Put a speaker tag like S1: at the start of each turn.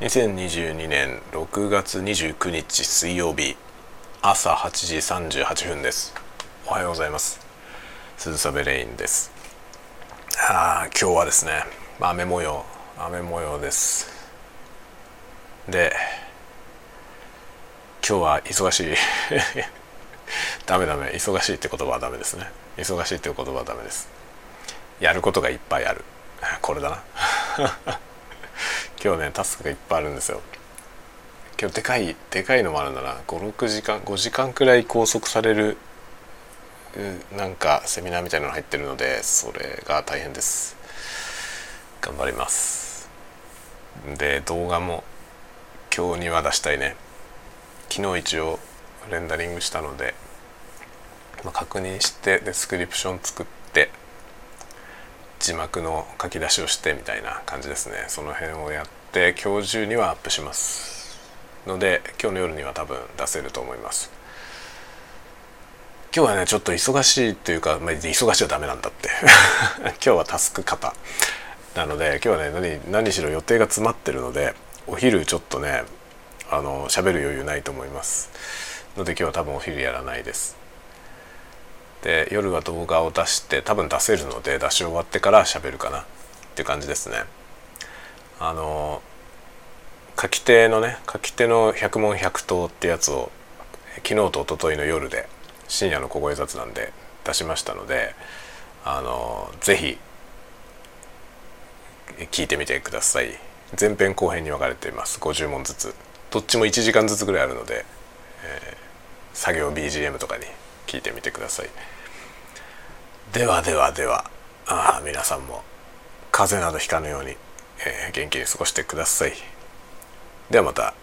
S1: 2022年6月29日水曜日朝8時38分です。おはようございます。鈴雨レインです。あ今日はですね雨模様雨模様です。で今日は忙しい。ダメダメ忙しいって言葉はダメですね。忙しいって言葉はダメです。やることがいっぱいある。これだな。今日ねタスクがいっぱいあるんですよ。今日でかいでかいのもあるんだな。56時間5時間くらい拘束されるなんかセミナーみたいなの入ってるのでそれが大変です。頑張ります。で動画も今日には出したいね。昨日一応レンダリングしたので、まあ、確認してデスクリプション作って字幕の書き出しをしてみたいな感じですね。その辺をやって今日中にはアップしますので今日の夜には多分出せると思います。今日はねちょっと忙しいというか、まあ、忙しいはダメなんだって。今日はタスク型なので今日はね何何しろ予定が詰まってるのでお昼ちょっとねあの喋る余裕ないと思います。ので今日は多分お昼やらないです。で夜は動画を出して多分出せるので出し終わってから喋るかな。っていう感じですね。あの書き手のね書き手の百問百答ってやつを昨日と一昨日の夜で深夜の小声雑談で出しましたのであのぜひ聞いてみてください。前編後編に分かれています。50問ずつ。どっちも1時間ずつぐらいあるので、えー、作業 BGM とかに聞いてみてください。ではではではあ皆さんも風邪などひかぬように、えー、元気に過ごしてください。ではまた。